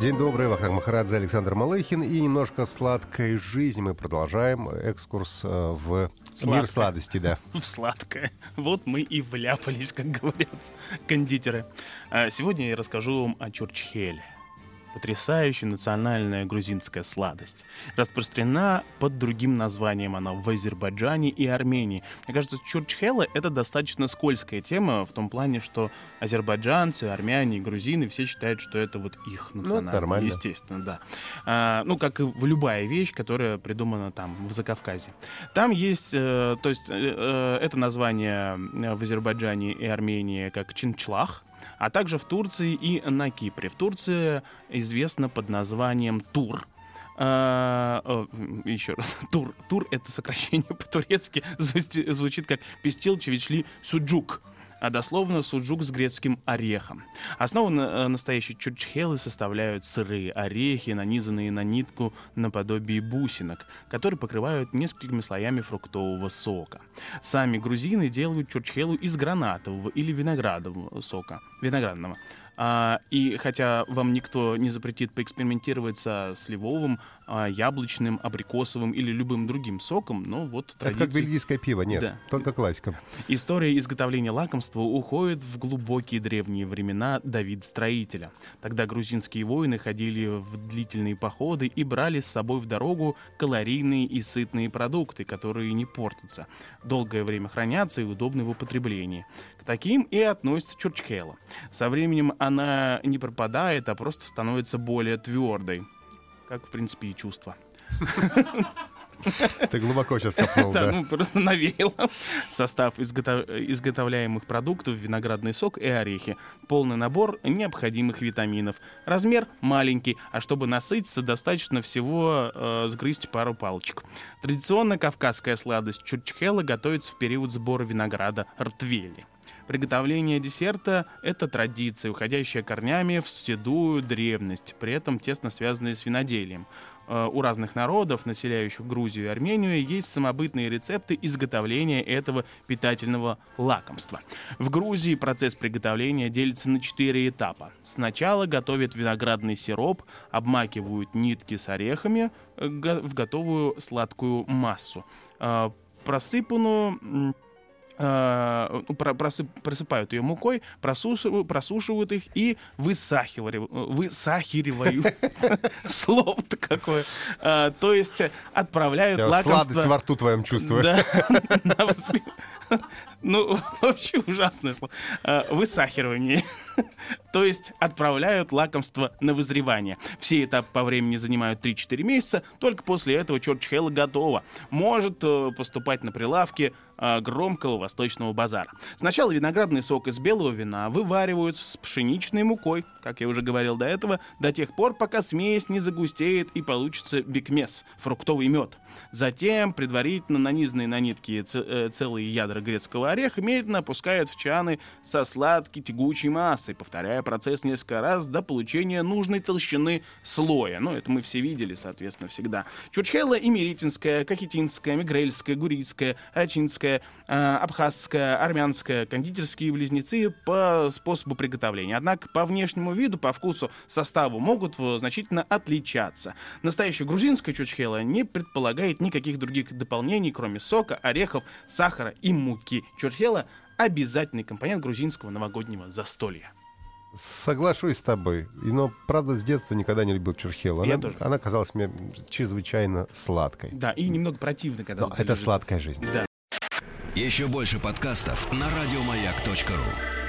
День добрый, Вахтанг Махарадзе, Александр Малыхин. И немножко сладкой жизни мы продолжаем экскурс э, в Сладкое. мир сладости, да. в сладкое. Вот мы и вляпались, как говорят кондитеры. А Сегодня я расскажу вам о чурчхеле. Потрясающая национальная грузинская сладость. Распространена под другим названием она в Азербайджане и Армении. Мне кажется, чурчхела — это достаточно скользкая тема в том плане, что азербайджанцы, армяне грузины все считают, что это вот их национальное. нормально. Естественно, да. А, ну, как и в любая вещь, которая придумана там, в Закавказье. Там есть, э, то есть, э, э, это название э, в Азербайджане и Армении как чинчлах, а также в Турции и на Кипре. В Турции известно под названием тур. А, еще раз. Тур. Тур — это сокращение по-турецки. Звучит как пестил чевичли суджук а дословно суджук с грецким орехом. Основу э, настоящей чурчхелы составляют сырые орехи, нанизанные на нитку наподобие бусинок, которые покрывают несколькими слоями фруктового сока. Сами грузины делают чурчхелу из гранатового или виноградового сока, виноградного. А, и хотя вам никто не запретит поэкспериментировать со сливовым, а, яблочным, абрикосовым или любым другим соком, но вот Это как традиции... бельгийское пиво, нет, Да. только классика. История изготовления лакомства уходит в глубокие древние времена Давид Строителя. Тогда грузинские воины ходили в длительные походы и брали с собой в дорогу калорийные и сытные продукты, которые не портятся, долгое время хранятся и удобны в употреблении. К таким и относится чурчхела. Со временем она не пропадает, а просто становится более твердой. Как, в принципе, и чувство. Ты глубоко сейчас копнул, Да, ну просто навеяло. Состав изготов- изготовляемых продуктов, виноградный сок и орехи. Полный набор необходимых витаминов. Размер маленький, а чтобы насытиться, достаточно всего э, сгрызть пару палочек. Традиционно кавказская сладость чурчхела готовится в период сбора винограда ртвели. Приготовление десерта – это традиция, уходящая корнями в седую древность, при этом тесно связанная с виноделием. Э, У разных народов, населяющих Грузию и Армению, есть самобытные рецепты изготовления этого питательного лакомства. В Грузии процесс приготовления делится на четыре этапа. Сначала готовят виноградный сироп, обмакивают нитки с орехами э, в готовую сладкую массу, э, просыпанную просыпают ее мукой, просушивают, просушивают их и высахивают. Высахивают. Слово-то какое. А, То есть э, отправляют Я сладость лакомство... во рту твоем чувствую. Ну, вообще ужасное слово. А, Высахивание. То есть отправляют лакомство на вызревание. Все этапы по времени занимают 3-4 месяца, только после этого чурчхела готова. Может э, поступать на прилавки э, громкого восточного базара. Сначала виноградный сок из белого вина вываривают с пшеничной мукой, как я уже говорил до этого, до тех пор, пока смесь не загустеет и получится бикмес, фруктовый мед. Затем, предварительно нанизанные на нитки э, целые ядра грецкого ореха медленно опускают в чаны со сладкой тягучей массой, повторяя процесс несколько раз до получения нужной толщины слоя. Ну, это мы все видели, соответственно, всегда. Чурчхела и Меритинская, Кахетинская, Мигрельская, Гурийская, Ачинская, э, Абхазская, Армянская, кондитерские близнецы по способу приготовления. Однако по внешнему виду, по вкусу, составу могут э, значительно отличаться. Настоящая грузинская чурчхела не предполагает никаких других дополнений, кроме сока, орехов, сахара и муки. Чурчхела — обязательный компонент грузинского новогоднего застолья. Соглашусь с тобой. Но, правда, с детства никогда не любил чурхелу. Я Она, тоже. она казалась мне чрезвычайно сладкой. Да, и немного противно, когда Но это залежется. сладкая жизнь. Да. Еще больше подкастов на радиомаяк.ру.